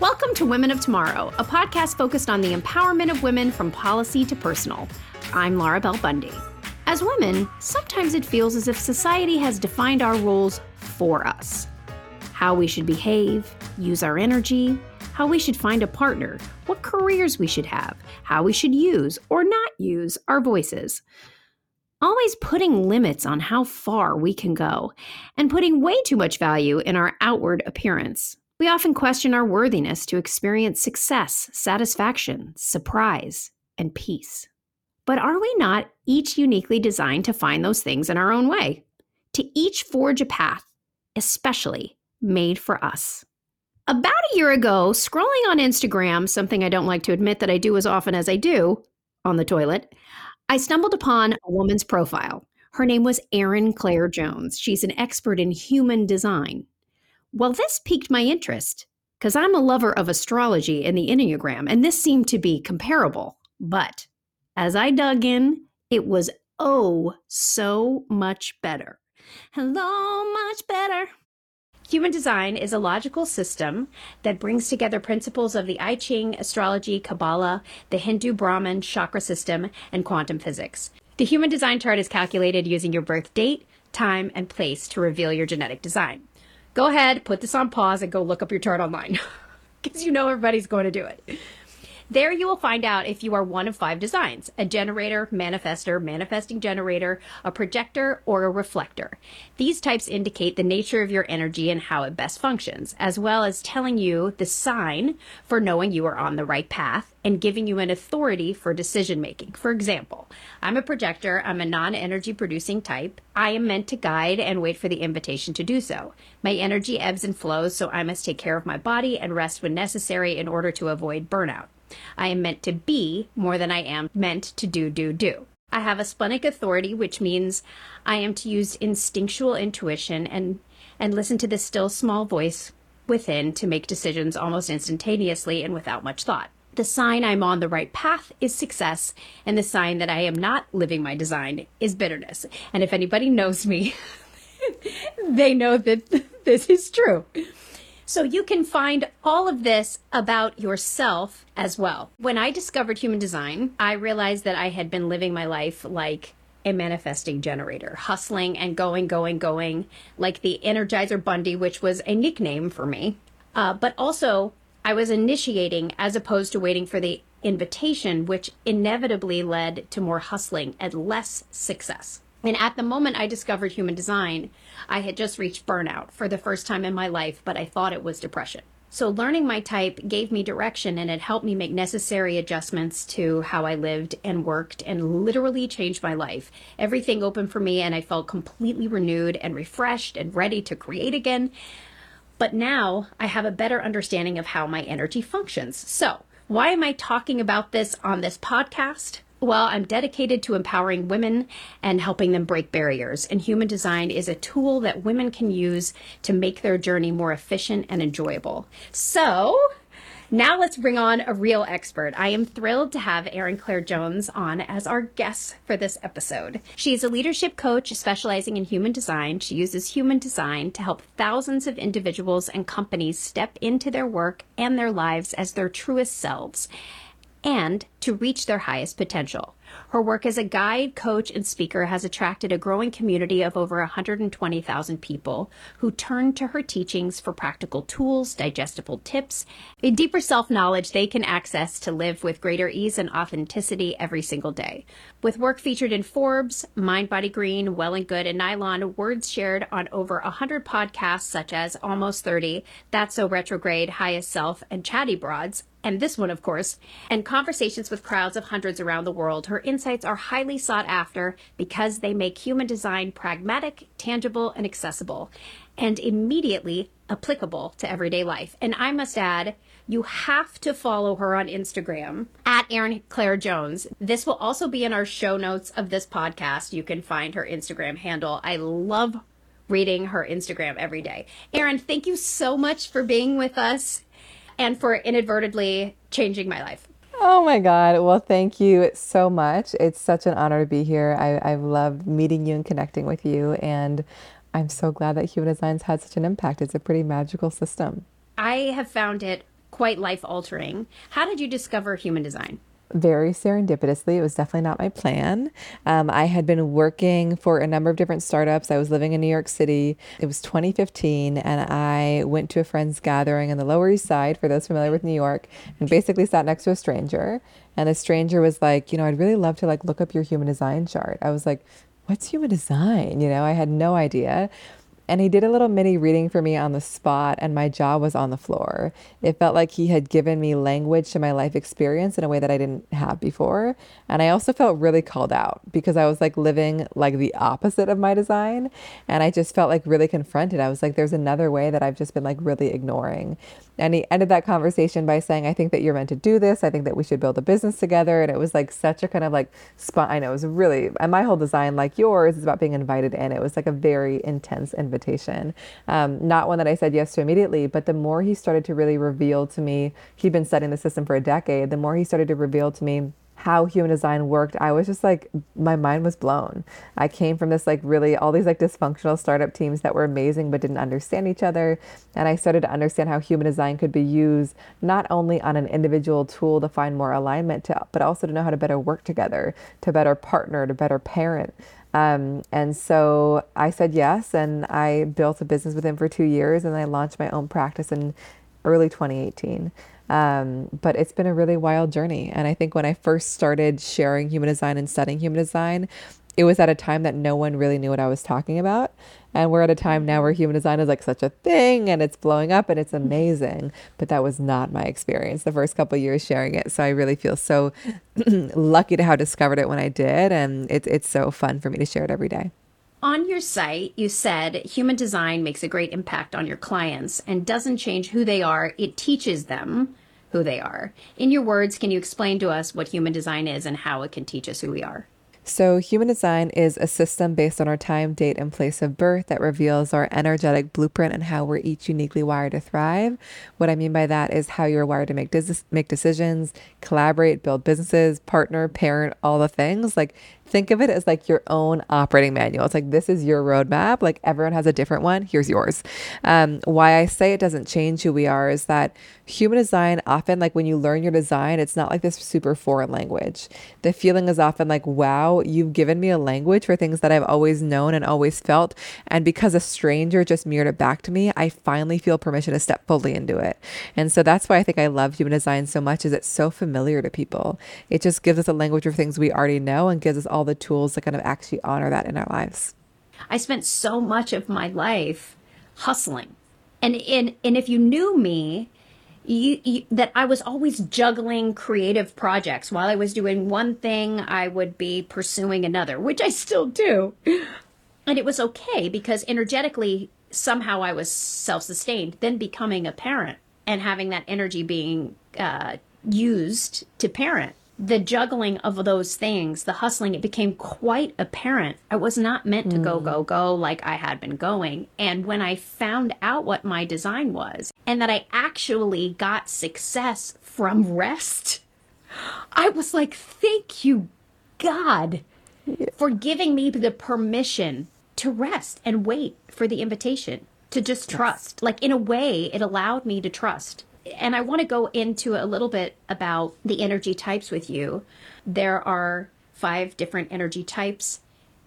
Welcome to Women of Tomorrow, a podcast focused on the empowerment of women from policy to personal. I'm Laura Bell Bundy. As women, sometimes it feels as if society has defined our roles for us. How we should behave, use our energy, how we should find a partner, what careers we should have, how we should use or not use our voices always putting limits on how far we can go, and putting way too much value in our outward appearance. We often question our worthiness to experience success, satisfaction, surprise, and peace. But are we not each uniquely designed to find those things in our own way? To each forge a path, especially made for us. About a year ago, scrolling on Instagram, something I don't like to admit that I do as often as I do on the toilet, I stumbled upon a woman's profile. Her name was Erin Claire Jones. She's an expert in human design. Well, this piqued my interest because I'm a lover of astrology and the Enneagram, and this seemed to be comparable. But as I dug in, it was oh so much better. Hello, much better. Human design is a logical system that brings together principles of the I Ching, astrology, Kabbalah, the Hindu Brahman chakra system, and quantum physics. The human design chart is calculated using your birth date, time, and place to reveal your genetic design. Go ahead, put this on pause, and go look up your chart online because you know everybody's going to do it. There you will find out if you are one of five designs a generator, manifestor, manifesting generator, a projector, or a reflector. These types indicate the nature of your energy and how it best functions, as well as telling you the sign for knowing you are on the right path and giving you an authority for decision making. For example, I'm a projector, I'm a non energy producing type. I am meant to guide and wait for the invitation to do so. My energy ebbs and flows, so I must take care of my body and rest when necessary in order to avoid burnout. I am meant to be more than I am meant to do, do, do. I have a splenic authority, which means I am to use instinctual intuition and, and listen to the still small voice within to make decisions almost instantaneously and without much thought. The sign I'm on the right path is success, and the sign that I am not living my design is bitterness. And if anybody knows me, they know that this is true. So you can find all of this about yourself as well. When I discovered human design, I realized that I had been living my life like a manifesting generator, hustling and going, going, going, like the Energizer Bundy, which was a nickname for me. Uh, but also, I was initiating as opposed to waiting for the invitation, which inevitably led to more hustling and less success. And at the moment I discovered human design, I had just reached burnout for the first time in my life, but I thought it was depression. So, learning my type gave me direction and it helped me make necessary adjustments to how I lived and worked and literally changed my life. Everything opened for me and I felt completely renewed and refreshed and ready to create again. But now I have a better understanding of how my energy functions. So, why am I talking about this on this podcast? Well, I'm dedicated to empowering women and helping them break barriers. And human design is a tool that women can use to make their journey more efficient and enjoyable. So, now let's bring on a real expert. I am thrilled to have Erin Claire Jones on as our guest for this episode. She is a leadership coach specializing in human design. She uses human design to help thousands of individuals and companies step into their work and their lives as their truest selves and to reach their highest potential. Her work as a guide, coach, and speaker has attracted a growing community of over 120,000 people who turn to her teachings for practical tools, digestible tips, a deeper self knowledge they can access to live with greater ease and authenticity every single day. With work featured in Forbes, Mind Body Green, Well and Good, and Nylon, words shared on over 100 podcasts such as Almost 30, That's So Retrograde, Highest Self, and Chatty Broads, and this one, of course, and conversations with crowds of hundreds around the world, her insights are highly sought after because they make human design pragmatic, tangible, and accessible, and immediately applicable to everyday life. And I must add, you have to follow her on Instagram at Erin Claire Jones. This will also be in our show notes of this podcast. You can find her Instagram handle. I love reading her Instagram every day. Erin, thank you so much for being with us and for inadvertently changing my life. Oh my God. Well, thank you so much. It's such an honor to be here. I, I've loved meeting you and connecting with you. And I'm so glad that Human Design's had such an impact. It's a pretty magical system. I have found it quite life altering. How did you discover human design? Very serendipitously. It was definitely not my plan. Um, I had been working for a number of different startups. I was living in New York City. It was 2015, and I went to a friend's gathering on the Lower East Side, for those familiar with New York, and basically sat next to a stranger. And the stranger was like, you know, I'd really love to like look up your human design chart. I was like, what's human design? You know, I had no idea. And he did a little mini reading for me on the spot, and my jaw was on the floor. It felt like he had given me language to my life experience in a way that I didn't have before. And I also felt really called out because I was like living like the opposite of my design. And I just felt like really confronted. I was like, there's another way that I've just been like really ignoring. And he ended that conversation by saying, I think that you're meant to do this. I think that we should build a business together. And it was like such a kind of like spot. I know it was really, and my whole design, like yours, is about being invited in. It was like a very intense invitation. Um, not one that I said yes to immediately, but the more he started to really reveal to me, he'd been studying the system for a decade, the more he started to reveal to me how human design worked, I was just like, my mind was blown. I came from this like really all these like dysfunctional startup teams that were amazing but didn't understand each other. And I started to understand how human design could be used not only on an individual tool to find more alignment, to, but also to know how to better work together, to better partner, to better parent. Um, and so I said yes, and I built a business with him for two years, and I launched my own practice in early 2018. Um, but it's been a really wild journey. And I think when I first started sharing human design and studying human design, it was at a time that no one really knew what I was talking about. And we're at a time now where human design is like such a thing and it's blowing up and it's amazing. But that was not my experience the first couple years sharing it. So I really feel so lucky to have discovered it when I did. And it's it's so fun for me to share it every day. On your site, you said human design makes a great impact on your clients and doesn't change who they are, it teaches them who they are. In your words, can you explain to us what human design is and how it can teach us who we are? So, human design is a system based on our time, date, and place of birth that reveals our energetic blueprint and how we're each uniquely wired to thrive. What I mean by that is how you're wired to make make decisions, collaborate, build businesses, partner, parent, all the things. Like think of it as like your own operating manual. It's like this is your roadmap. Like everyone has a different one. Here's yours. Um, why I say it doesn't change who we are is that human design often like when you learn your design, it's not like this super foreign language. The feeling is often like, wow, you've given me a language for things that I've always known and always felt. And because a stranger just mirrored it back to me, I finally feel permission to step fully into it. And so that's why I think I love human design so much is it's so familiar to people. It just gives us a language of things we already know and gives us all the tools that kind of actually honor that in our lives. I spent so much of my life hustling. And in and if you knew me, you, you, that I was always juggling creative projects. While I was doing one thing, I would be pursuing another, which I still do. And it was okay because energetically, somehow I was self sustained. Then becoming a parent and having that energy being uh, used to parent the juggling of those things, the hustling, it became quite apparent. I was not meant to mm. go, go, go like I had been going. And when I found out what my design was and that I actually got success from rest, I was like, thank you, God, yeah. for giving me the permission to rest and wait for the invitation to just trust. Like, in a way, it allowed me to trust and I want to go into a little bit about the energy types with you. There are five different energy types,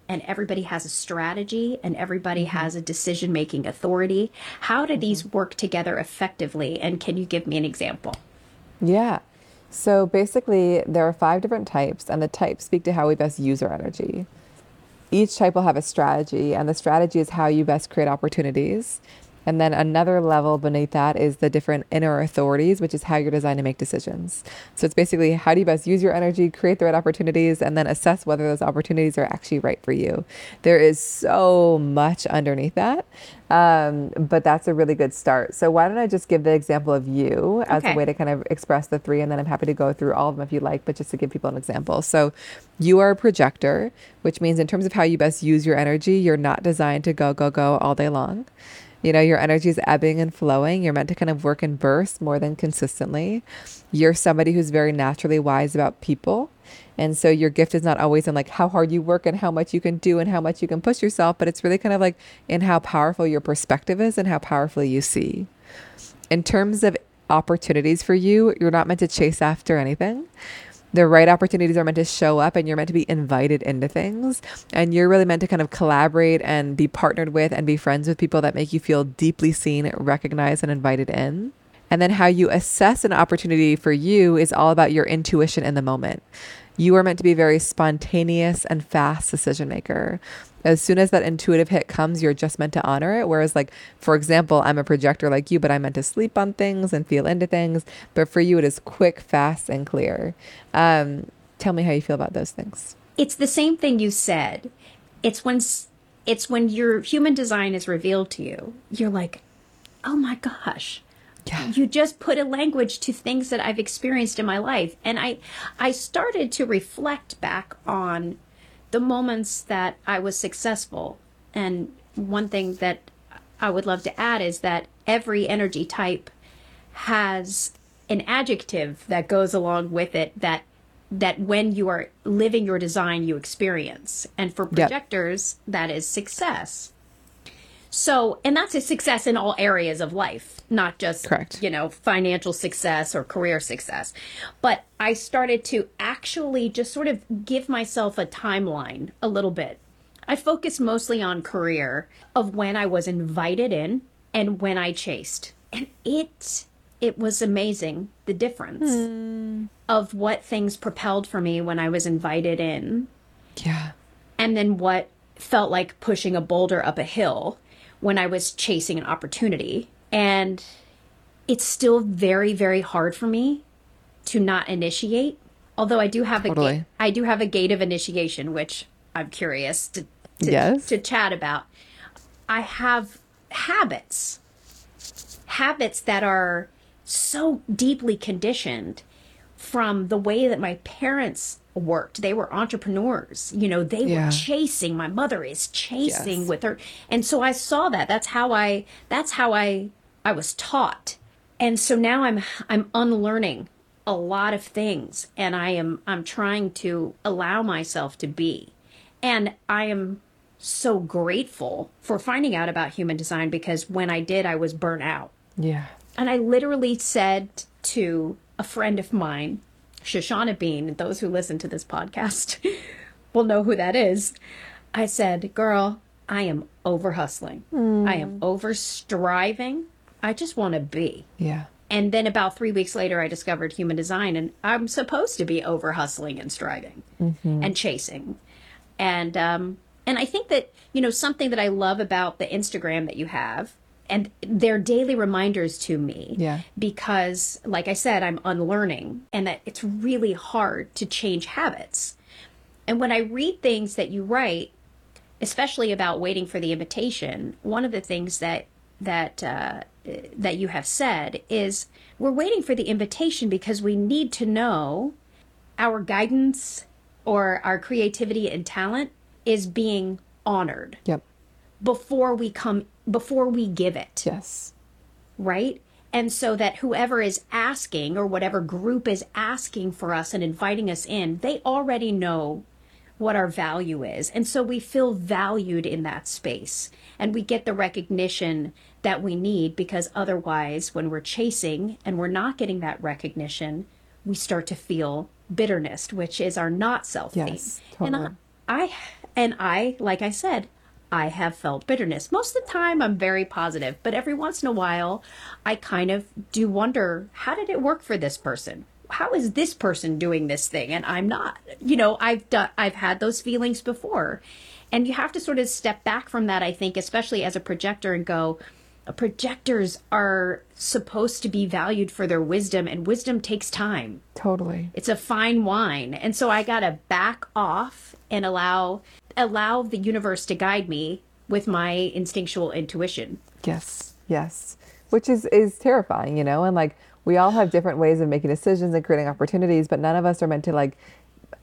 and everybody has a strategy and everybody mm-hmm. has a decision making authority. How do these work together effectively? And can you give me an example? Yeah. So basically, there are five different types, and the types speak to how we best use our energy. Each type will have a strategy, and the strategy is how you best create opportunities. And then another level beneath that is the different inner authorities, which is how you're designed to make decisions. So it's basically how do you best use your energy, create the right opportunities, and then assess whether those opportunities are actually right for you. There is so much underneath that. Um, but that's a really good start. So why don't I just give the example of you as okay. a way to kind of express the three, and then I'm happy to go through all of them if you like, but just to give people an example. So you are a projector, which means in terms of how you best use your energy, you're not designed to go, go, go all day long. You know, your energy is ebbing and flowing. You're meant to kind of work in bursts more than consistently. You're somebody who's very naturally wise about people. And so your gift is not always in like how hard you work and how much you can do and how much you can push yourself, but it's really kind of like in how powerful your perspective is and how powerfully you see. In terms of opportunities for you, you're not meant to chase after anything the right opportunities are meant to show up and you're meant to be invited into things. And you're really meant to kind of collaborate and be partnered with and be friends with people that make you feel deeply seen, recognized, and invited in. And then how you assess an opportunity for you is all about your intuition in the moment. You are meant to be a very spontaneous and fast decision maker as soon as that intuitive hit comes, you're just meant to honor it. Whereas, like, for example, I'm a projector like you, but I'm meant to sleep on things and feel into things. But for you, it is quick, fast, and clear. Um, tell me how you feel about those things. It's the same thing you said. It's when it's when your human design is revealed to you. You're like, oh my gosh, yeah. you just put a language to things that I've experienced in my life. And I I started to reflect back on the moments that I was successful. And one thing that I would love to add is that every energy type has an adjective that goes along with it that that when you are living your design you experience. And for projectors yep. that is success. So, and that's a success in all areas of life, not just, Correct. you know, financial success or career success. But I started to actually just sort of give myself a timeline a little bit. I focused mostly on career of when I was invited in and when I chased. And it it was amazing the difference mm. of what things propelled for me when I was invited in. Yeah. And then what felt like pushing a boulder up a hill when I was chasing an opportunity. And it's still very, very hard for me to not initiate. Although I do have totally. a gate, I do have a gate of initiation, which I'm curious to to, yes. to chat about. I have habits, habits that are so deeply conditioned from the way that my parents worked. They were entrepreneurs. You know, they yeah. were chasing. My mother is chasing yes. with her. And so I saw that. That's how I that's how I I was taught. And so now I'm I'm unlearning a lot of things and I am I'm trying to allow myself to be. And I am so grateful for finding out about human design because when I did I was burnt out. Yeah. And I literally said to a friend of mine Shoshana Bean, those who listen to this podcast will know who that is. I said, Girl, I am over hustling. Mm. I am hmm. over striving. I just want to be. Yeah. And then about three weeks later, I discovered human design, and I'm supposed to be over hustling and striving mm-hmm. and chasing. And um, and I think that you know something that I love about the Instagram that you have and they're daily reminders to me. Yeah. Because, like I said, I'm unlearning and that it's really hard to change habits. And when I read things that you write, especially about waiting for the invitation, one of the things that that uh, that you have said is we're waiting for the invitation because we need to know our guidance or our creativity and talent is being honored. Yep. Before we come before we give it. Yes. Right? And so that whoever is asking or whatever group is asking for us and inviting us in, they already know what our value is. And so we feel valued in that space and we get the recognition that we need because otherwise, when we're chasing and we're not getting that recognition, we start to feel bitterness, which is our not self theme. Yes, totally. And I, I, and I, like I said, I have felt bitterness. Most of the time, I'm very positive, but every once in a while, I kind of do wonder how did it work for this person? How is this person doing this thing and I'm not? You know, I've done, I've had those feelings before. And you have to sort of step back from that, I think, especially as a projector and go, projectors are supposed to be valued for their wisdom and wisdom takes time Totally. it's a fine wine and so i gotta back off and allow allow the universe to guide me with my instinctual intuition Yes, yes. Which is is terrifying, you know, and like we all have different ways of making decisions and creating opportunities, but none of us are meant to like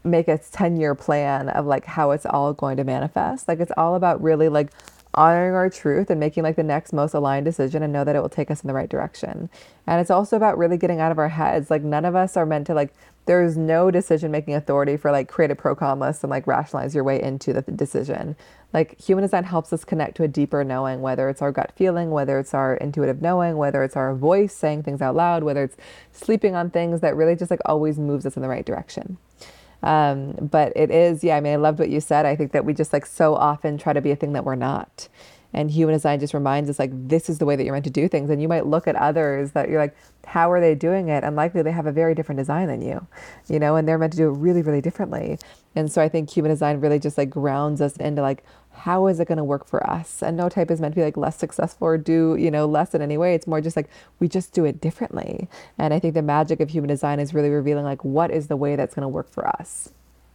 make a 10 year plan of like how it's all going to manifest. Like it's all about really like honoring our truth and making like the next most aligned decision and know that it will take us in the right direction. And it's also about really getting out of our heads. Like none of us are meant to like there's no decision making authority for like create a pro con list and like rationalize your way into the decision. Like human design helps us connect to a deeper knowing, whether it's our gut feeling, whether it's our intuitive knowing, whether it's our voice saying things out loud, whether it's sleeping on things that really just like always moves us in the right direction. Um, but it is, yeah, I mean, I loved what you said. I think that we just like so often try to be a thing that we're not. And human design just reminds us like this is the way that you're meant to do things. And you might look at others that you're like, how are they doing it? And likely they have a very different design than you, you know, and they're meant to do it really, really differently. And so I think human design really just like grounds us into like, how is it going to work for us? And no type is meant to be like less successful or do, you know, less in any way. It's more just like we just do it differently. And I think the magic of human design is really revealing like what is the way that's going to work for us.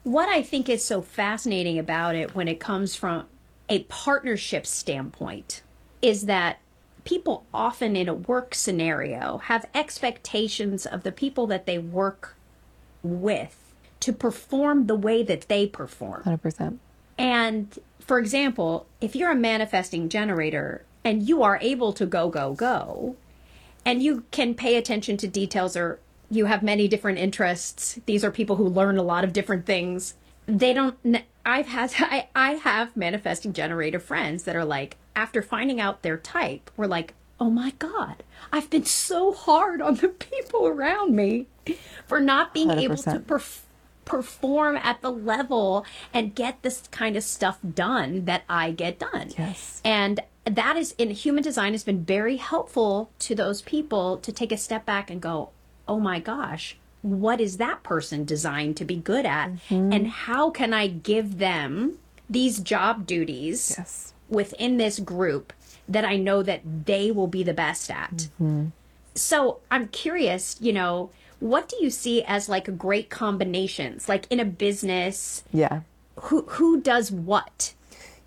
what i think is so fascinating about it when it comes from a partnership standpoint is that people often in a work scenario have expectations of the people that they work with to perform the way that they perform 100%. And for example, if you're a manifesting generator and you are able to go, go, go, and you can pay attention to details or you have many different interests, these are people who learn a lot of different things. They don't, I've had, I, I have manifesting generator friends that are like, after finding out their type, we're like, oh my God, I've been so hard on the people around me for not being able to perform perform at the level and get this kind of stuff done that I get done. Yes. And that is in human design has been very helpful to those people to take a step back and go, "Oh my gosh, what is that person designed to be good at? Mm-hmm. And how can I give them these job duties Yes. within this group that I know that they will be the best at?" Mm-hmm. So I'm curious, you know, what do you see as like great combinations, like in a business? Yeah. Who who does what?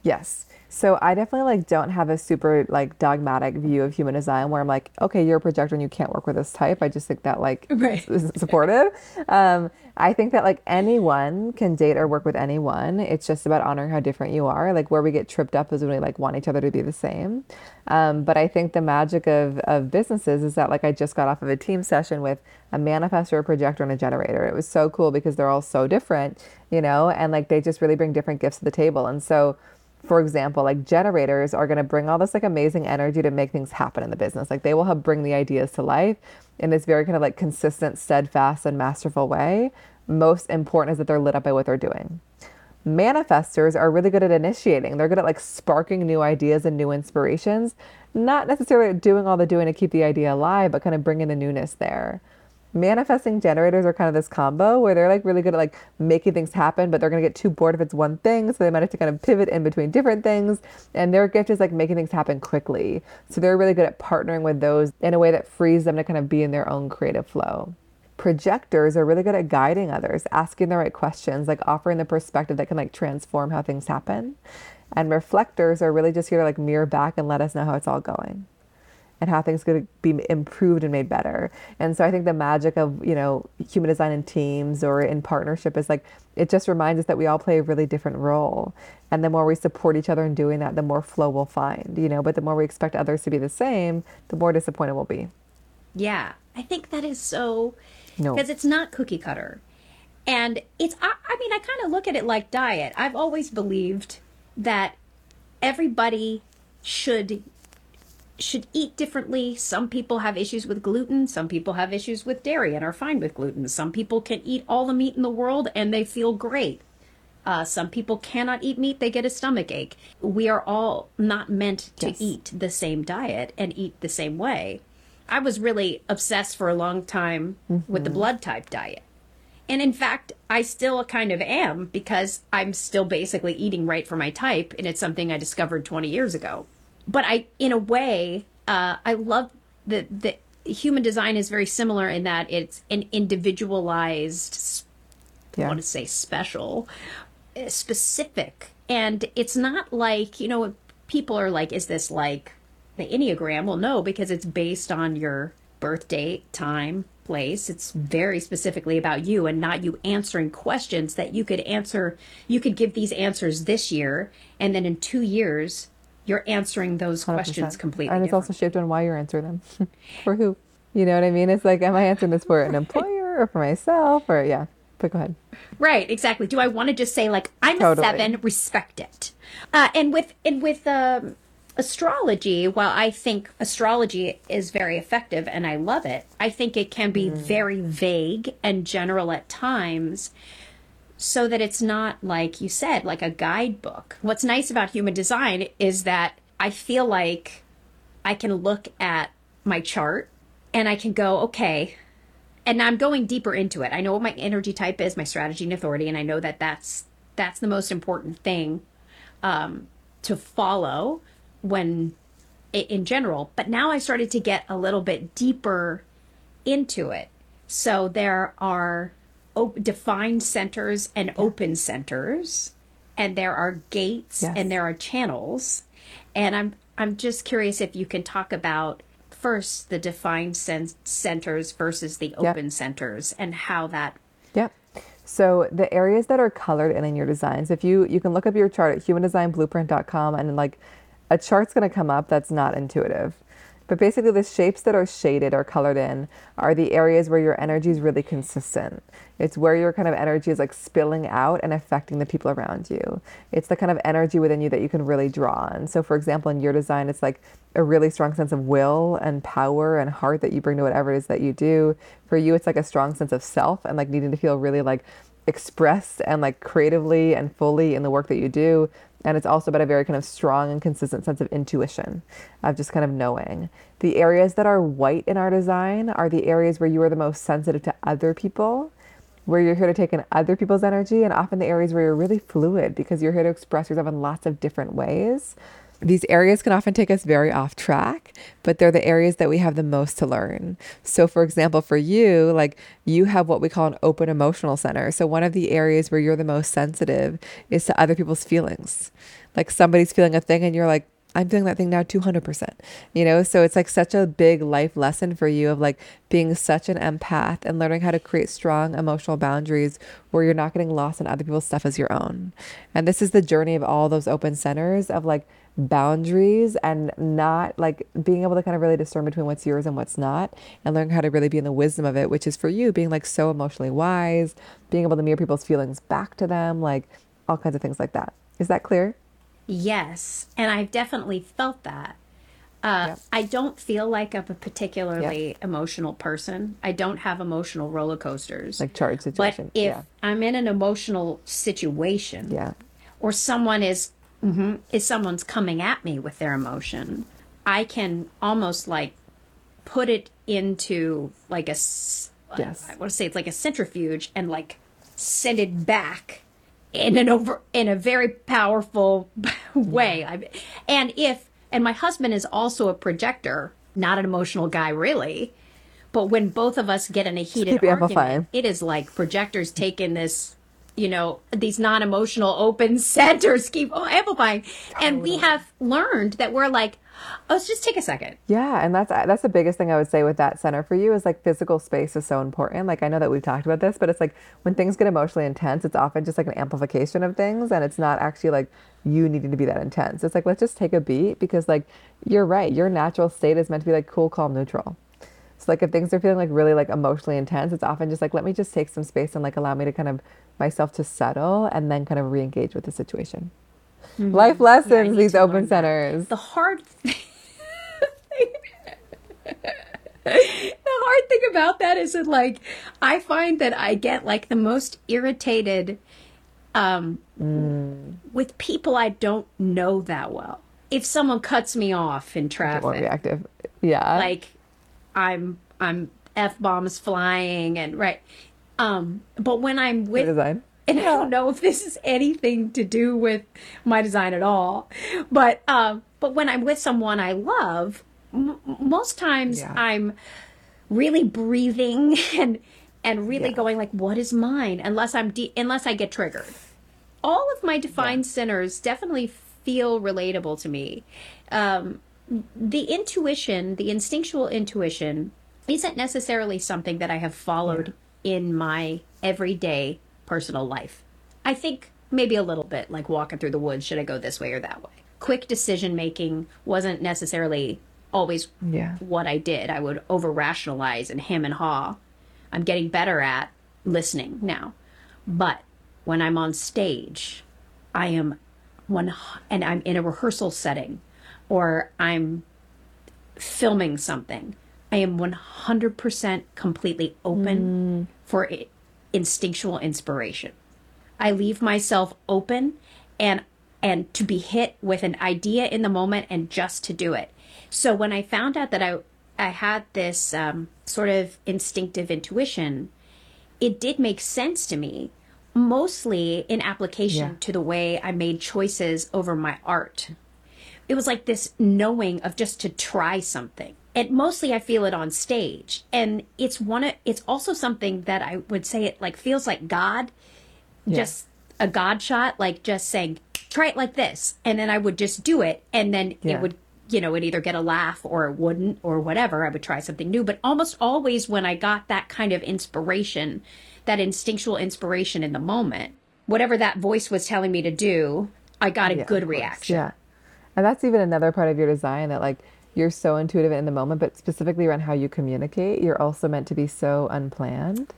Yes. So I definitely like don't have a super like dogmatic view of human design where I'm like, okay, you're a projector and you can't work with this type. I just think that like Right. is supportive. Um, I think that like anyone can date or work with anyone. It's just about honoring how different you are. Like where we get tripped up is when we like want each other to be the same. Um, but I think the magic of of businesses is that like I just got off of a team session with a manifestor, a projector, and a generator. It was so cool because they're all so different, you know, and like they just really bring different gifts to the table. And so for example, like generators are going to bring all this like amazing energy to make things happen in the business. Like they will help bring the ideas to life in this very kind of like consistent, steadfast, and masterful way. Most important is that they're lit up by what they're doing. Manifestors are really good at initiating. They're good at like sparking new ideas and new inspirations, not necessarily doing all the doing to keep the idea alive, but kind of bringing the newness there manifesting generators are kind of this combo where they're like really good at like making things happen but they're to get too bored if it's one thing so they might have to kind of pivot in between different things and their gift is like making things happen quickly. So they're really good at partnering with those in a way that frees them to kind of be in their own creative flow. Projectors are really good at guiding others asking the right questions like offering the perspective that can like transform how things happen. And reflectors are really just here to like mirror back and let us know how it's all going and how things could be improved and made better. And so I think the magic of, you know, human design in teams or in partnership is like it just reminds us that we all play a really different role. And the more we support each other in doing that, the more flow we'll find, you know, but the more we expect others to be the same, the more disappointed we'll be. Yeah, I think that is so No. because it's not cookie cutter. And it's I, I mean, I kind of look at it like diet. I've always believed that everybody should should eat differently. Some people have issues with gluten. Some people have issues with dairy and are fine with gluten. Some people can eat all the meat in the world and they feel great. Uh, some people cannot eat meat, they get a stomach ache. We are all not meant to Yes. eat the same diet and eat the same way. I was really obsessed for a long time with the blood type diet. And in fact, I still kind of am because I'm still basically eating right for my type, and it's something I discovered 20 years ago. But I, in a way, uh, I love that the human design is very similar in that it's an individualized I want to say special, uh, specific. And it's not like, you know, people are like, is this like the Enneagram? Well, no, because it's based on your birth date, time, place. It's very specifically about you and not you answering questions that you could answer. You could give these answers this year, and then in two years, you're answering those questions 100%. completely. And it's different. also shaped on why you're answering them. for who? You know what I mean? It's like, am I answering this for an employer or for myself? Or, yeah. But go ahead. Right, exactly. Do I want to just say like I'm Totally. a seven, respect it? Uh, and with and with um, astrology, while I think astrology is very effective and I love it, I think it can be very vague and general at times, so that it's not like you said, like a guidebook. What's nice about human design is that I feel like I can look at my chart and I can go, okay, and I'm going deeper into it. I know what my energy type is, my strategy and authority, and I know that that's that's the most important thing um, to follow when in general. But now I started to get a little bit deeper into it. So there are op- defined centers and open centers, and there are gates Yes. and there are channels. And I'm I'm just curious if you can talk about first the defined cen- centers versus the open centers and how that Yep. So the areas that are colored in in your designs, if you you can look up your chart at humandesignblueprint.com and like a chart's going to come up that's not intuitive. But basically the shapes that are shaded or colored in are the areas where your energy is really consistent. It's where your kind of energy is like spilling out and affecting the people around you. It's the kind of energy within you that you can really draw on. So for example, in your design it's like a really strong sense of will and power and heart that you bring to whatever it is that you do. For you it's like a strong sense of self and like needing to feel really like expressed and like creatively and fully in the work that you do. And it's also about a very kind of strong and consistent sense of intuition, of just kind of knowing. The areas that are white in our design are the areas where you are the most sensitive to other people, where you're here to take in other people's energy, and often the areas where you're really fluid because you're here to express yourself in lots of different ways. These areas can often take us very off track, but they're the areas that we have the most to learn. So, for example, for you, like you have what we call an open emotional center. So, one of the areas where you're the most sensitive is to other people's feelings. Like somebody's feeling a thing, and you're like, I'm feeling that thing now 200%. You know, so it's like such a big life lesson for you of like being such an empath and learning how to create strong emotional boundaries where you're not getting lost in other people's stuff as your own. And this is the journey of all those open centers of like boundaries and not like being able to kind of really discern between what's yours and what's not and learning how to really be in the wisdom of it, which is for you being like so emotionally wise, being able to mirror people's feelings back to them, like all kinds of things like that. Is that clear? Yes, and I've definitely felt that. Uh. I don't feel like I'm a particularly emotional person. I don't have emotional roller coasters. Like charge but if yeah. I'm in an emotional situation, Yeah. or someone is mhm, is someone's coming at me with their emotion, I can almost like put it into like a s- Yes. I want to say it's like a centrifuge and like send it back in an over in a very powerful way. I, and if and my husband is also a projector, not an emotional guy really. But when both of us get in a heated amplifying. argument, it is like projectors taking this, you know, these non-emotional open centers keep amplifying, and we have learned that we're like, oh, let's just take a second. Yeah, and that's uh, that's the biggest thing I would say with that center for you is like physical space is so important. Like I know that we've talked about this, but it's like when things get emotionally intense, it's often just like an amplification of things and it's not actually like you needing to be that intense. It's like let's just take a beat because like you're right, your natural state is meant to be like cool, calm, neutral. Like if things are feeling like really like emotionally intense, it's often just like let me just take some space and like allow me to kind of myself to settle and then kind of re-engage with the situation. Life lessons, need these open learn that. centers. The hard thing the hard thing about that is that like I find that I get like the most irritated um mm. with people I don't know that well. If someone cuts me off in traffic, more reactive. Yeah. Like I'm I'm f bombs flying and right. Um, but when I'm with design. and I don't know if this is anything to do with my design at all, but um, but when I'm with someone I love, m- most times yeah. I'm really breathing and and really yeah. going like, what is mine? Unless I'm de- unless I get triggered. All of my defined yeah. centers definitely feel relatable to me. Um, the intuition, the instinctual intuition, isn't necessarily something that I have followed yeah. in my everyday personal life. I think maybe a little bit like walking through the woods should I go this way or that way? Quick decision making wasn't necessarily always yeah. what I did. I would over rationalize and hem and haw. I'm getting better at listening now. But when I'm on stage, I am one and I'm in a rehearsal setting or I'm filming something I am 100% completely open mm. for instinctual inspiration. I leave myself open and and to be hit with an idea in the moment and just to do it. So when I found out that I I had this um, sort of instinctive intuition, it did make sense to me, mostly in application yeah. to the way I made choices over my art. It was like this knowing of just to try something and mostly I feel it on stage. And it's one of, it's also something that I would say it like feels like God, yeah. just a God shot, like just saying, try it like this. And then I would just do it. And then yeah. it would, you know, it either get a laugh or it wouldn't or whatever. I would try something new. But almost always when I got that kind of inspiration, that instinctual inspiration in the moment, whatever that voice was telling me to do, I got a yeah, good reaction. Yeah. And that's even another part of your design that like you're so intuitive in the moment, but specifically around how you communicate, you're also meant to be so unplanned.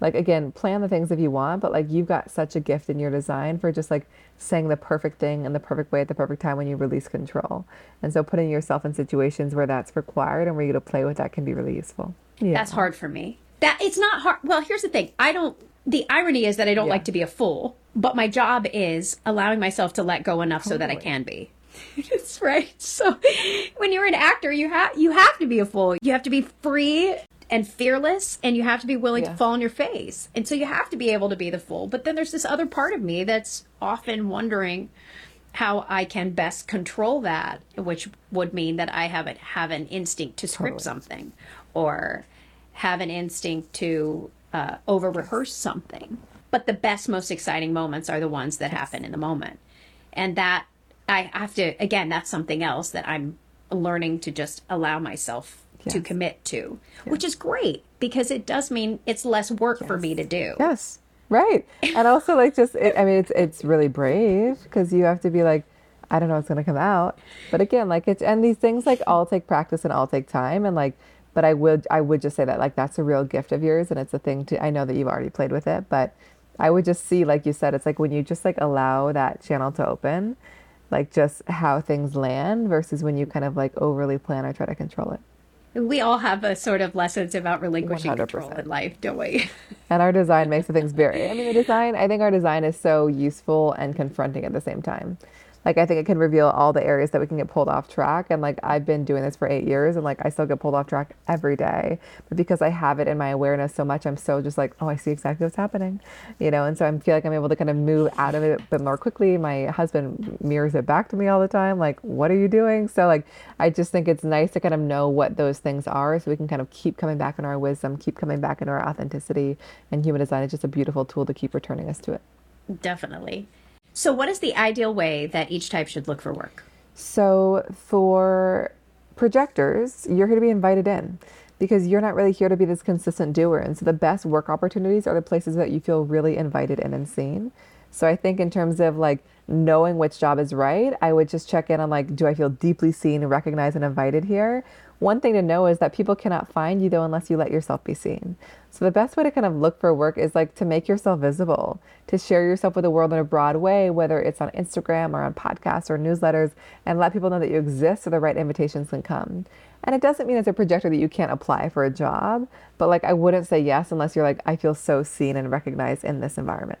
Like again, plan the things if you want, but like you've got such a gift in your design for just like saying the perfect thing in the perfect way at the perfect time when you release control. And so putting yourself in situations where that's required and where you get to play with that can be really useful. Yeah. That's hard for me. That it's not hard. Well, here's the thing. I don't the irony is that I don't yeah. like to be a fool, but my job is allowing myself to let go enough totally. so that I can be. That's right. So when you're an actor, you have you have to be a fool. You have to be free and fearless and you have to be willing yeah. to fall on your face. And so you have to be able to be the fool. But then there's this other part of me that's often wondering how I can best control that, which would mean that I haven't have an instinct to script totally. something or have an instinct to uh, over rehearse something. But the best, most exciting moments are the ones that happen in the moment. And that I have to again. That's something else that I'm learning to just allow myself yes. to commit to, yes. which is great because it does mean it's less work yes. for me to do. Yes, right. And also, like, just it, I mean, it's it's really brave because you have to be like, I don't know what's gonna come out, but again, like it's and these things like all take practice and all take time and like. But I would I would just say that like that's a real gift of yours and it's a thing to I know that you've already played with it, but I would just see like you said it's like when you just like allow that channel to open like just how things land versus when you kind of like overly plan or try to control it. We all have a sort of lessons about relinquishing 100%. control in life, don't we? and our design makes the things very, I mean, the design, I think our design is so useful and confronting at the same time like I think it can reveal all the areas that we can get pulled off track. And like I've been doing this for eight years and like I still get pulled off track every day. But because I have it in my awareness so much, I'm so just like, oh, I see exactly what's happening. You know, and so I feel like I'm able to kind of move out of it a bit more quickly. My husband mirrors it back to me all the time, like, what are you doing? So like I just think it's nice to kind of know what those things are so we can kind of keep coming back in our wisdom, keep coming back into our authenticity. And human design is just a beautiful tool to keep returning us to it. Definitely. So, what is the ideal way that each type should look for work? So, for projectors, you're here to be invited in because you're not really here to be this consistent doer. And so, the best work opportunities are the places that you feel really invited in and seen. So, I think in terms of like knowing which job is right, I would just check in on like, do I feel deeply seen, recognized, and invited here? one thing to know is that people cannot find you though unless you let yourself be seen. So the best way to kind of look for work is like to make yourself visible, to share yourself with the world in a broad way, whether it's on Instagram or on podcasts or newsletters, and let people know that you exist so the right invitations can come. And it doesn't mean as a projector that you can't apply for a job, but like I wouldn't say yes unless you're like, I feel so seen and recognized in this environment.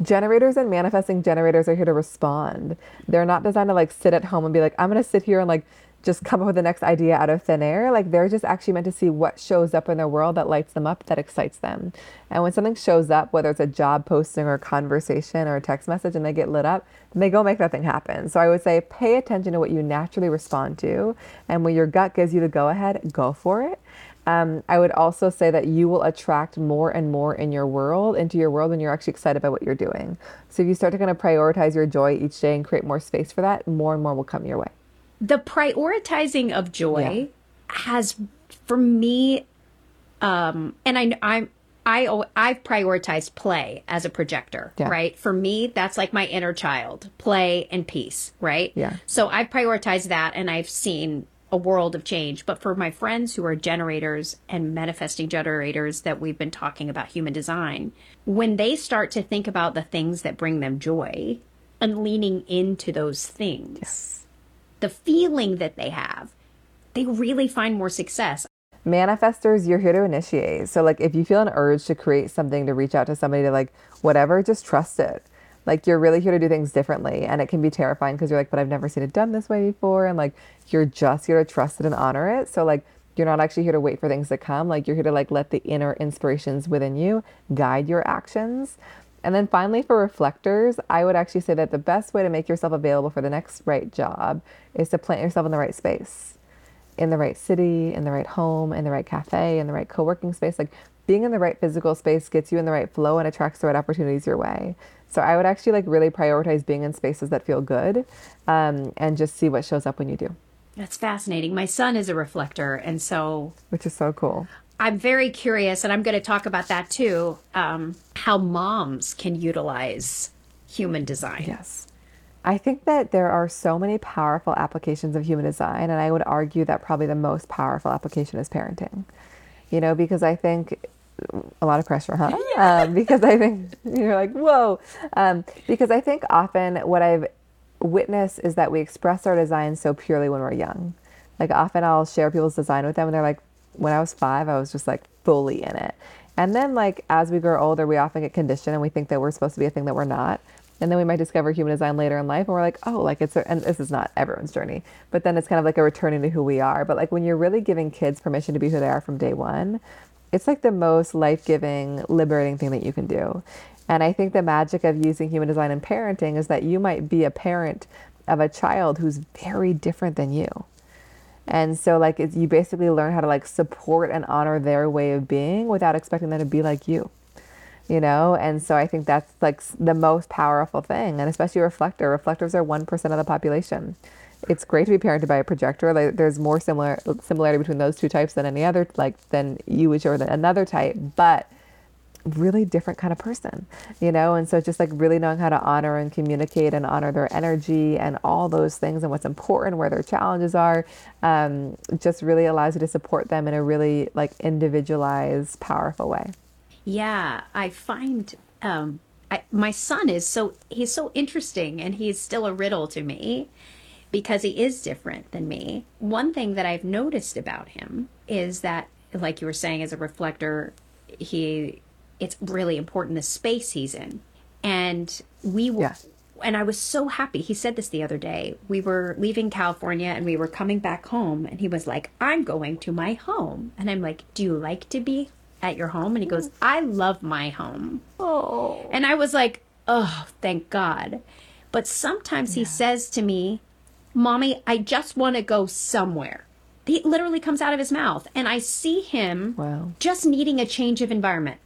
Generators and manifesting generators are here to respond. They're not designed to like sit at home and be like, I'm to sit here and like just come up with the next idea out of thin air. Like they're just actually meant to see what shows up in their world that lights them up, that excites them. And when something shows up, whether it's a job posting or a conversation or a text message and they get lit up, then they go make that thing happen. So I would say pay attention to what you naturally respond to. And when your gut gives you the go ahead, go for it. Um, I would also say that you will attract more and more in your world, into your world, when you're actually excited about what you're doing. So if you start to kind of prioritize your joy each day and create more space for that, more and more will come your way the prioritizing of joy yeah. has for me um and i i'm I I've prioritized play as a projector, yeah. right? For me, that's like my inner child, play and peace, right? Yeah. So I've prioritized that and I've seen a world of change. But for my friends who are generators and manifesting generators that we've been talking about human design, when they start to think about the things that bring them joy and leaning into those things, yes the feeling that they have, they really find more success. Manifestors, you're here to initiate. So, like, if you feel an urge to create something, to reach out to somebody, to like, whatever, just trust it. Like, you're really here to do things differently. And it can be terrifying because you're like, but I've never seen it done this way before. And like, you're just here to trust it and honor it. So, like, you're not actually here to wait for things to come. Like, you're here to like let the inner inspirations within you guide your actions. And then finally, for reflectors, I would actually say that the best way to make yourself available for the next right job is to plant yourself in the right space, in the right city, in the right home, in the right cafe, in the right co working space. Like being in the right physical space gets you in the right flow and attracts the right opportunities your way. So I would actually like really prioritize being in spaces that feel good um, and just see what shows up when you do. That's fascinating. My son is a reflector, and so which is so cool. I'm very curious, and I'm going to talk about that too. Um, how moms can utilize human design. Yes. I think that there are so many powerful applications of human design, and I would argue that probably the most powerful application is parenting. You know, because I think a lot of pressure, huh? Um, because I think you're like, whoa. Um, because I think often what I've witnessed is that we express our design so purely when we're young. Like often I'll share people's design with them, and they're like, when I was five, I was just like fully in it. And then, like, as we grow older, we often get conditioned and we think that we're supposed to be a thing that we're not. And then we might discover human design later in life and we're like, oh, like it's, a, and this is not everyone's journey, but then it's kind of like a returning to who we are. But like when you're really giving kids permission to be who they are from day one, it's like the most life giving, liberating thing that you can do. And I think the magic of using human design in parenting is that you might be a parent of a child who's very different than you. And so like you basically learn how to like support and honor their way of being without expecting them to be like you. You know, and so I think that's like the most powerful thing, and especially reflector. Reflectors are one percent of the population. It's great to be parented by a projector. Like, there's more similar similarity between those two types than any other, like than you show than another type. But really different kind of person, you know? And so just like really knowing how to honor and communicate and honor their energy and all those things and what's important, where their challenges are, um, just really allows you to support them in a really like individualized, powerful way. Yeah, I find um, I, my son is so, he's so interesting and he's still a riddle to me because he is different than me. One thing that I've noticed about him is that, like you were saying, as a reflector, he it's really important the space he's in. And we were, yeah. and I was so happy. He said this the other day. We were leaving California and we were coming back home, and he was like, I'm going to my home. And I'm like, Do you like to be at your home? And he goes, I love my home. Oh. And I was like, Oh, thank God. But sometimes yeah. he says to me, Mommy, I just want to go somewhere. He literally comes out of his mouth, and I see him wow. just needing a change of environment.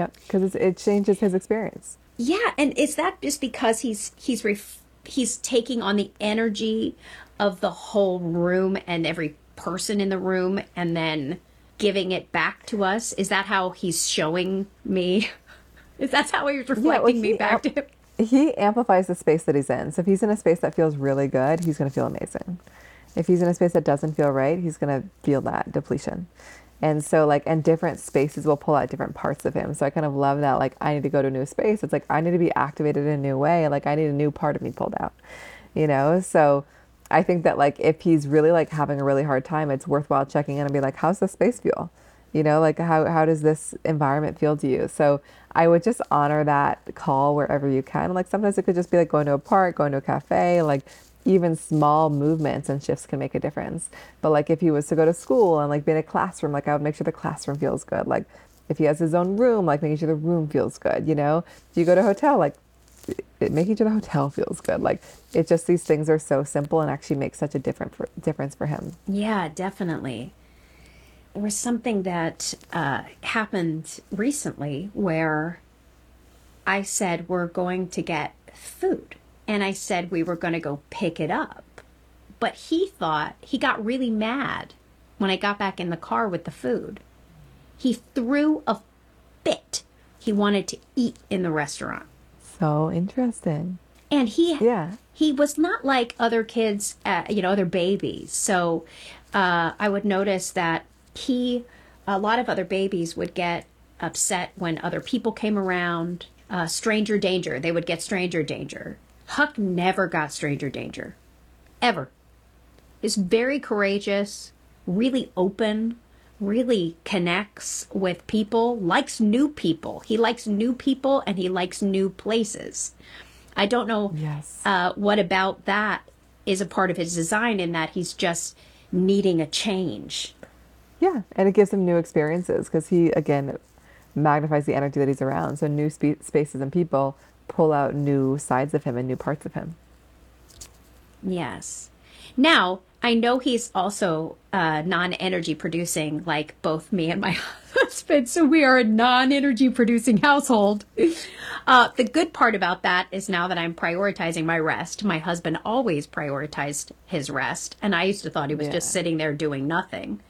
Yeah, because it changes his experience. Yeah, and is that just because he's he's ref- he's taking on the energy of the whole room and every person in the room, and then giving it back to us? Is that how he's showing me? Is that how he's reflecting yeah, well, he, me back to him? He amplifies the space that he's in. So if he's in a space that feels really good, he's going to feel amazing. if he's in a space that doesn't feel right, he's going to feel that depletion. And so like and different spaces will pull out different parts of him. So I kind of love that like I need to go to a new space. It's like I need to be activated in a new way. Like I need a new part of me pulled out. You know? So I think that like if he's really like having a really hard time, it's worthwhile checking in and be like, how's the space feel? You know, like how how does this environment feel to you? So I would just honor that call wherever you can. Like sometimes it could just be like going to a park, going to a cafe, like even small movements and shifts can make a difference. But like if he was to go to school and like be in a classroom, like I would make sure the classroom feels good. Like if he has his own room, like making sure the room feels good, you know? If you go to a hotel, like it, making sure the hotel feels good. Like it just these things are so simple and actually make such a different for, difference for him. Yeah, definitely there was something that uh, happened recently where I said, We're going to get food. And I said we were going to go pick it up. But he thought, he got really mad when I got back in the car with the food. He threw a fit. He wanted to eat in the restaurant. So interesting. And he, yeah, he was not like other kids, uh, you know, other babies. So uh, I would notice that he, a lot of other babies would get upset when other people came around. Uh, stranger danger. They would get stranger danger. Huck never got stranger danger. Ever. Is very courageous, really open, really connects with people, likes new people. He likes new people and he likes new places. I don't know yes. uh, what about that is a part of his design in that he's just needing a change. Yeah, and it gives him new experiences because he again magnifies the energy that he's around. So new spe- spaces and people pull out new sides of him and new parts of him. Yes. Now, I know he's also uh, non energy producing, like both me and my husband. So we are a non energy producing household. Uh, the good part about that is now that I'm prioritizing my rest, my husband always prioritized his rest. And I used to thought he was yeah. just sitting there doing nothing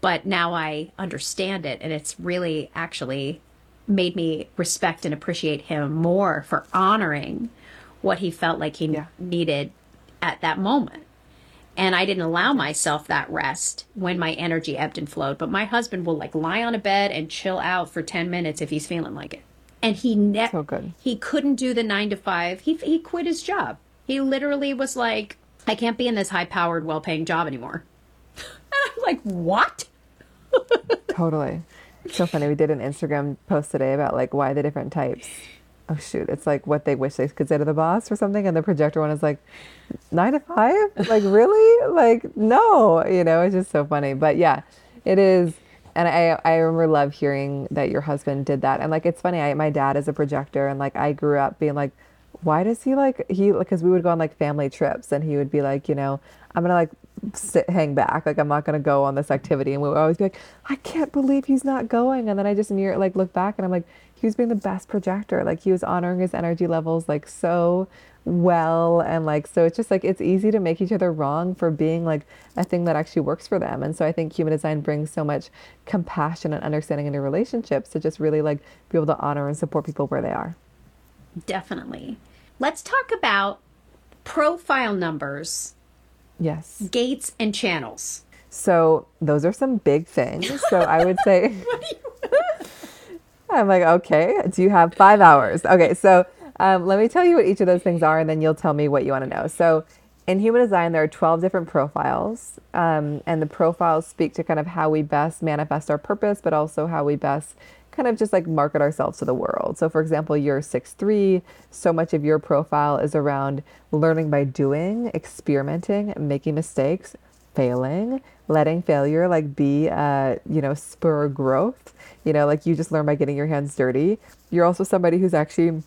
but now I understand it and it's really actually made me respect and appreciate him more for honoring what he felt like he yeah. needed at that moment. And I didn't allow myself that rest when my energy ebbed and flowed. But my husband will like lie on a bed and chill out for 10 minutes if he's feeling like it. And he never, so he couldn't do the nine to five. He, he quit his job. He literally was like, I can't be in this high powered, well paying job anymore. And I'm like, what? totally. So funny. We did an Instagram post today about like why the different types. Oh shoot! It's like what they wish they could say to the boss or something, and the projector one is like nine to five. Like really? Like no, you know. It's just so funny. But yeah, it is. And I I remember love hearing that your husband did that. And like it's funny. I my dad is a projector, and like I grew up being like, why does he like he because we would go on like family trips, and he would be like, you know, I'm gonna like sit hang back. Like i'm not going to go on this activity. And we would always be like i can't believe he's not going. And then i just near like look back and i'm like he was being the best projector. Like he was honoring his energy levels like so well. And like so it's just like it's easy to make each other wrong for being like a thing that actually works for them. And so i think human design brings so much compassion and understanding into relationships to just really like be able to honor and support people where they are. Definitely. Let's talk about profile numbers Yes. Gates and channels. So those are some big things. So I would say, I'm like, okay, do you have five hours? Okay, so um, let me tell you what each of those things are, and then you'll tell me what you want to know. So in human design, there are 12 different profiles, um, and the profiles speak to kind of how we best manifest our purpose, but also how we best kind of just like market ourselves to the world. So, for example, you're six three. so much of your profile is around learning by doing, experimenting, making mistakes, failing, letting failure like be, uh, you know, spur growth. You know, like you just learn by getting your hands dirty. You're also somebody who's actually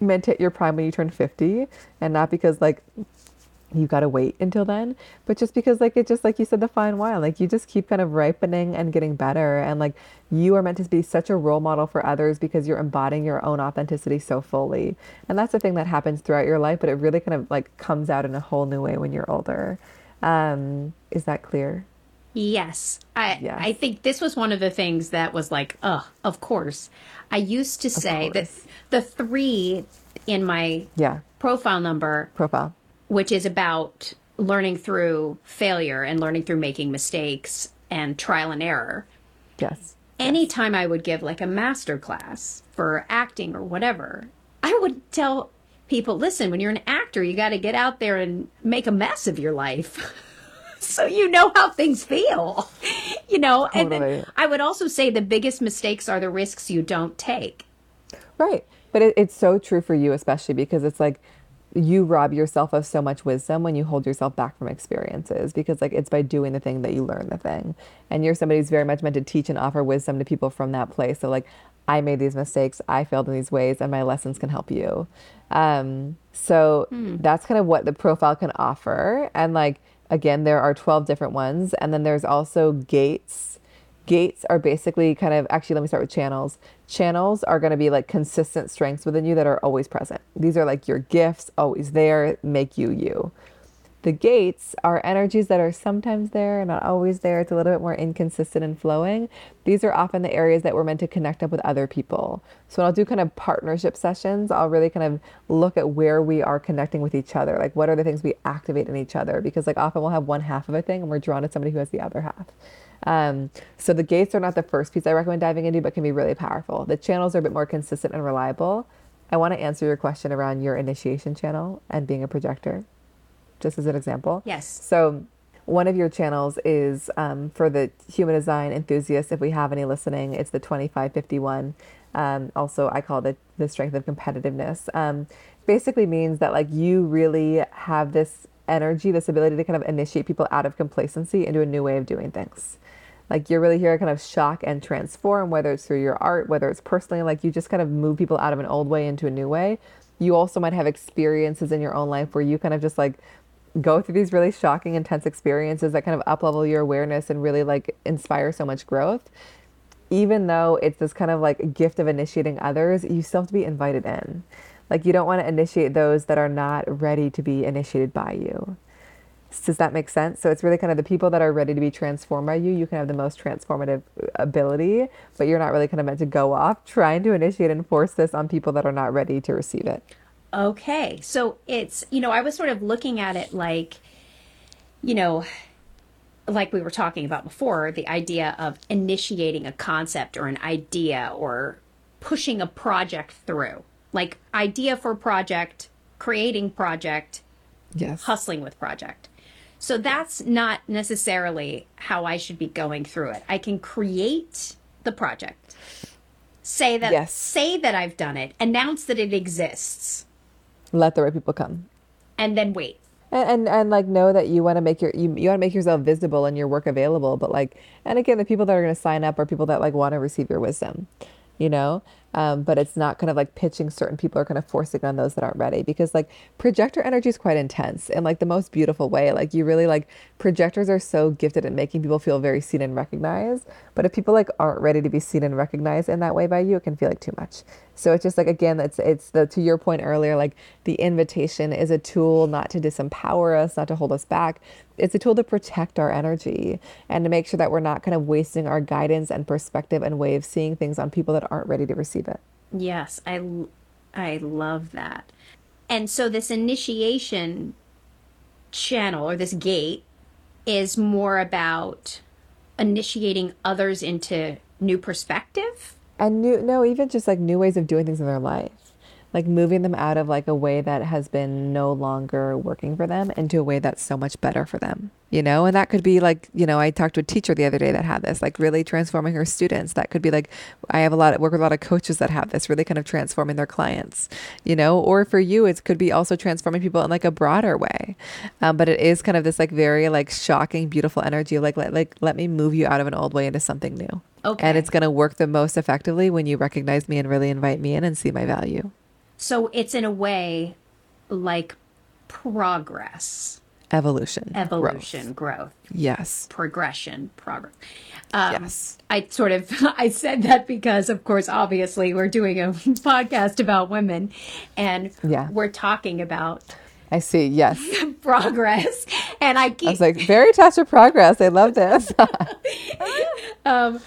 meant to hit your prime when you turn 50 and not because like you got to wait until then. But just because like it just like you said the fine wine like you just keep kind of ripening and getting better. And like you are meant to be such a role model for others because you're embodying your own authenticity so fully. And that's the thing that happens throughout your life but it really kind of like comes out in a whole new way when you're older. Um is that clear? Yes. I yes. i think this was one of the things that was like oh of course. I used to say that the three in my yeah. profile number profile which is about learning through failure and learning through making mistakes and trial and error. Yes. Anytime I would give like a master class for acting or whatever, I would tell people, listen, when you're an actor, you got to get out there and make a mess of your life. so you know how things feel. you know, and Totally. then I would also say the biggest mistakes are the risks you don't take. Right. But it, it's so true for you, especially because it's like you rob yourself of so much wisdom when you hold yourself back from experiences because like it's by doing the thing that you learn the thing. And you're somebody who's very much meant to teach and offer wisdom to people from that place. So like I made these mistakes, I failed in these ways, and my lessons can help you. Um, so that's kind of what the profile can offer. And like again, there are 12 different ones. And then there's also gates gates are basically kind of actually let me start with channels. Channels are going to be like consistent strengths within you that are always present. These are like your gifts always there make you you the gates are energies that are sometimes there not always there. It's a little bit more inconsistent and flowing. These are often the areas that we're meant to connect up with other people. So when i'll do kind of partnership sessions i'll really kind of look at where we are connecting with each other. Like what are the things we activate in each other? Because like often we'll have one half of a thing and we're drawn to somebody who has the other half. Um, so the gates are not the first piece I recommend diving into, but can be really powerful. The channels are a bit more consistent and reliable. I want to answer your question around your initiation channel and being a projector, just as an example. Yes. So one of your channels is um, for the human design enthusiasts. If we have any listening, it's the 2551. Um, also, I call it the, the strength of competitiveness. Um, basically means that like you really have this energy, this ability to kind of initiate people out of complacency into a new way of doing things. Like you're really here to kind of shock and transform, whether it's through your art, whether it's personally, like you just kind of move people out of an old way into a new way. You also might have experiences in your own life where you kind of just like go through these really shocking, intense experiences that kind of up level your awareness and really like inspire so much growth. Even though it's this kind of like gift of initiating others, you still have to be invited in. Like you don't want to initiate those that are not ready to be initiated by you. Does that make sense? So it's really kind of the people that are ready to be transformed by you. You can have the most transformative uh, ability, but you're not really kind of meant to go off trying to initiate and force this on people that are not ready to receive it. Okay. So it's, you know, I was sort of looking at it like, you know, like we were talking about before, the idea of initiating a concept or an idea or pushing a project through. Like idea for project, creating project, Yes. hustling with project. So that's not necessarily how I should be going through it. I can create the project. Say that Yes. say that I've done it, announce that it exists, Let the right people come. and then wait. and, and and like know that you want to make your you, you want to make yourself visible and your work available but like and again the people that are going to sign up are people that like want to receive your wisdom you know um, but it's not kind of like pitching certain people are kind of forcing on those that aren't ready because like projector energy is quite intense in like the most beautiful way. Like you really like projectors are so gifted at making people feel very seen and recognized. But if people like aren't ready to be seen and recognized in that way by you it can feel like too much. So it's just like again it's it's the to your point earlier like the invitation is a tool not to disempower us not to hold us back. It's a tool to protect our energy and to make sure that we're not kind of wasting our guidance and perspective and way of seeing things on people that aren't ready to receive it Yes, I, I love that. And so this initiation channel or this gate is more about initiating others into new perspective. and new no even just like new ways of doing things in their life like moving them out of like a way that has been no longer working for them into a way that's so much better for them you know? And that could be like you know i talked to a teacher the other day that had this like really transforming her students. That could be like i have a lot of work with a lot of coaches that have this really kind of transforming their clients you know? Or for you it could be also transforming people in like a broader way. Um, but it is kind of this like very like shocking beautiful energy of like let, like let me move you out of an old way into something new. Okay. and it's going to work the most effectively when you recognize me and really invite me in and see my value. So it's in a way like progress, Evolution. growth. evolution, growth, Yes. progression, progress. Um, yes. I sort of I said that because of course obviously we're doing a podcast about women and Yeah. we're talking about I see. Yes. progress and I I was like, very touch of progress. I love this. um,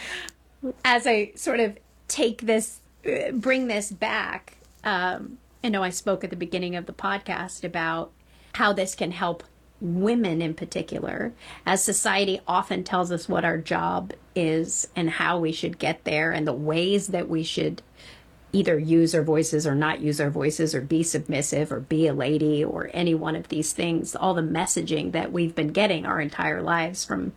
as I sort of take this, uh, bring this back, um, I know I spoke at the beginning of the podcast about how this can help women in particular, as society often tells us what our job is and how we should get there and the ways that we should either use our voices or not use our voices or be submissive or be a lady or any one of these things, all the messaging that we've been getting our entire lives from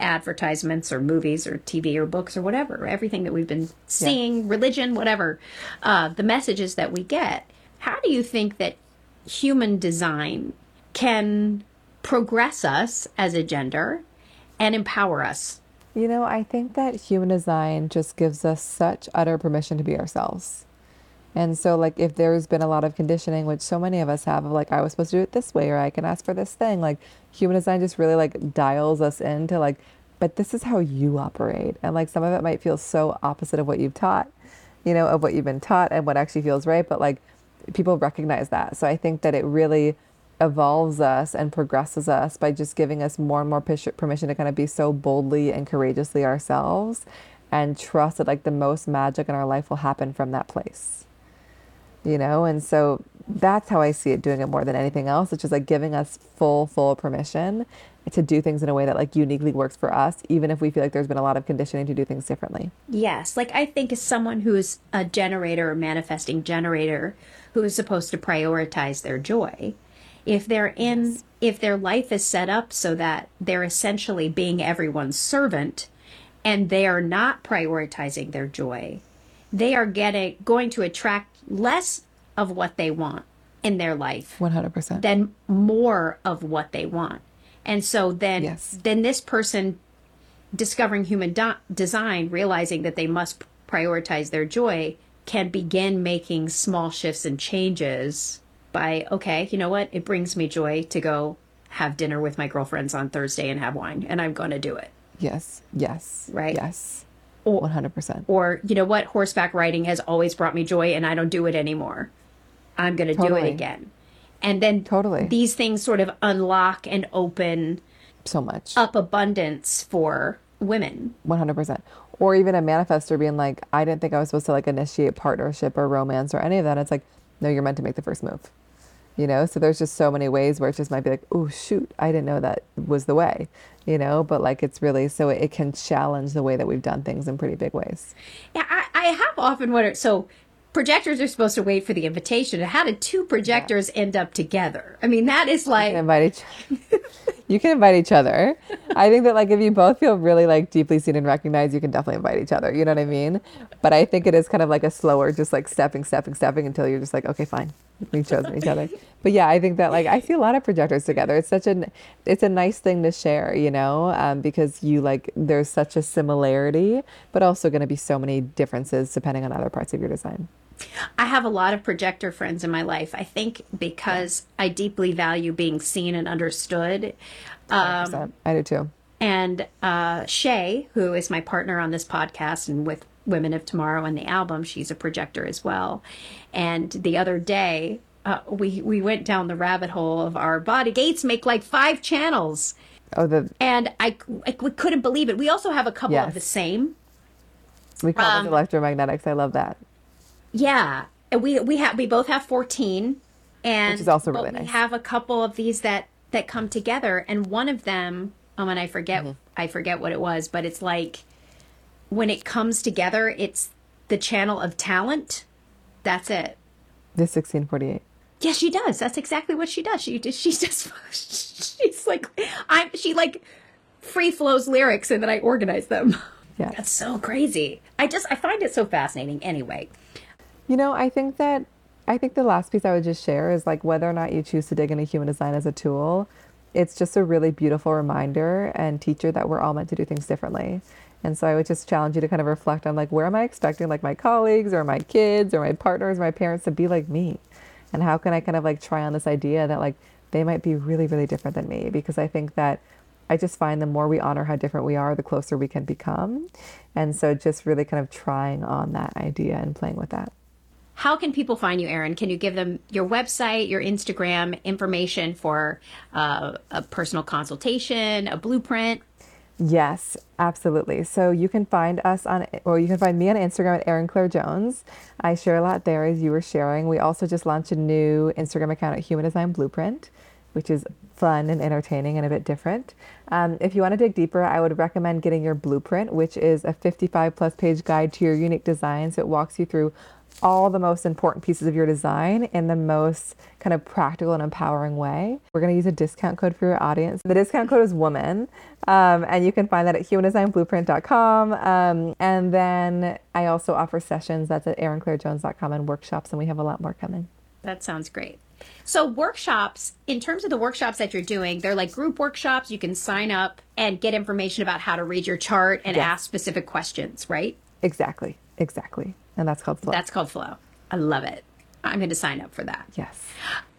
advertisements or movies or TV or books or whatever, everything that we've been seeing, yeah. religion, whatever, uh, the messages that we get. How do you think that human design can progress us as a gender and empower us? You know, I think that human design just gives us such utter permission to be ourselves. And so, like, if there's been a lot of conditioning, which so many of us have, of like, I was supposed to do it this way, or I can ask for this thing, like, human design just really like dials us into like, but this is how you operate. And like, some of it might feel so opposite of what you've taught, you know, of what you've been taught and what actually feels right. But like, people recognize that. So I think that it really evolves us and progresses us by just giving us more and more permission to kind of be so boldly and courageously ourselves and trust that like the most magic in our life will happen from that place you know? And so that's how i see it doing it more than anything else. It's just like giving us full full permission to do things in a way that like uniquely works for us even if we feel like there's been a lot of conditioning to do things differently. Yes. Like i think as someone who's a generator or manifesting generator who is supposed to prioritize their joy if they're in yes. if their life is set up so that they're essentially being everyone's servant and they are not prioritizing their joy they are getting going to attract less of what they want in their life 100% than more of what they want and so then yes. then this person discovering human do- design realizing that they must prioritize their joy can begin making small shifts and changes by, okay, you know what? It brings me joy to go have dinner with my girlfriends on Thursday and have wine, and I'm going to do it. Yes, yes. Right? Yes. Or, 100%. Or, you know what? Horseback riding has always brought me joy, and I don't do it anymore. I'm going to totally. do it again. And then totally these things sort of unlock and open so much up abundance for women. 100%. Or even a manifestor being like, I didn't think I was supposed to like initiate partnership or romance or any of that. It's like, no, you're meant to make the first move you know? So there's just so many ways where it just might be like oh shoot i didn't know that was the way you know? But like it's really so it can challenge the way that we've done things in pretty big ways. Yeah i, I have often wondered so projectors are supposed to wait for the invitation how did two projectors yeah. end up together? I mean that is like invite each, you can invite each other. I think that like if you both feel really like deeply seen and recognized you can definitely invite each other. You know what i mean? But i think it is kind of like a slower just like stepping stepping stepping until you're just like okay fine. We've chosen each other. But yeah i think that like i see a lot of projectors together. It's such an it's a nice thing to share you know um, because you like there's such a similarity but also going to be so many differences depending on other parts of your design I have a lot of projector friends in my life. I think because I deeply value being seen and understood. Um, I do too. And uh, Shay, who is my partner on this podcast and with Womxn of Tomorrow and the album. She's a projector as well. And the other day, uh, we we went down the rabbit hole of our body. Gates make like five channels. Oh, the and I, I we couldn't believe it. We also have a couple yes. of the same. We call um, electromagnetics. I love that. Yeah, and we we have we both have fourteen, and which is also really nice. We have a couple of these that that come together, and one of them, oh, and I forget mm-hmm. I forget what it was, but it's like when it comes together, it's the channel of talent. That's it. The 1648. Yeah, she does. That's exactly what she does. She just she's just she's like I'm she like free flows lyrics and then I organize them. Yeah. That's so crazy. I just I find it so fascinating anyway. You know, I think that I think the last piece I would just share is like whether or not you choose to dig into human design as a tool, it's just a really beautiful reminder and teacher that we're all meant to do things differently. And so I would just challenge you to kind of reflect on like where am I expecting like my colleagues or my kids or my partners, or my parents to be like me? And how can I kind of like try on this idea that like they might be really, really different than me? Because I think that I just find the more we honor how different we are, the closer we can become. And so just really kind of trying on that idea and playing with that. How can people find you, Erin? Can you give them your website, your Instagram, information for uh, a personal consultation, a blueprint? Yes, absolutely. So you can find us on, or you can find me on Instagram at Erin Claire Jones. I share a lot there as you were sharing. We also just launched a new Instagram account at Human Design Blueprint. which is fun and entertaining and a bit different. Um, if you want to dig deeper, I would recommend getting your blueprint, which is a 55 plus page guide to your unique design. So it walks you through all the most important pieces of your design in the most kind of practical and empowering way. We're going to use a discount code for your audience. The discount code is WOMAN, um, and you can find that at humandesignblueprint.com. Um, and then I also offer sessions. That's at erinClaireJones.com and workshops, and we have a lot more coming. That sounds great. So, workshops, in terms of the workshops that you're doing, they're like group workshops. You can sign up and get information about how to read your chart and yes. ask specific questions, right? Exactly. Exactly. And that's called Flow. That's called Flow. I love it. I'm going to sign up for that. Yes.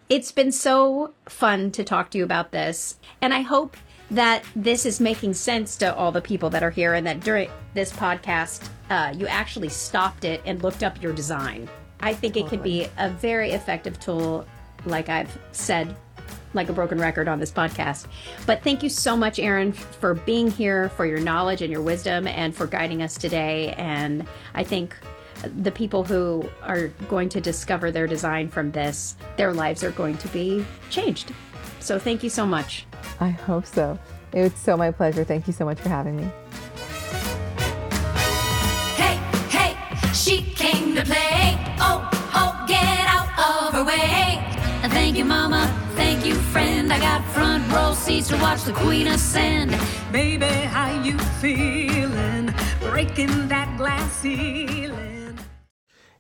It's been so fun to talk to you about this. And I hope that this is making sense to all the people that are here and that during this podcast, uh, you actually stopped it and looked up your design. I think it could be a very effective tool, like I've said like a broken record on this podcast. But thank you so much, Erin, for being here, for your knowledge and your wisdom, and for guiding us today. And I think the people who are going to discover their design from this, their lives are going to be changed. So thank you so much. I hope so. It was so my pleasure. Thank you so much for having me. Hey, hey, she came Thank you, Mama. Thank you, friend. I got front row seats to watch the Queen ascend. Baby, how you feeling? Breaking that glass ceiling.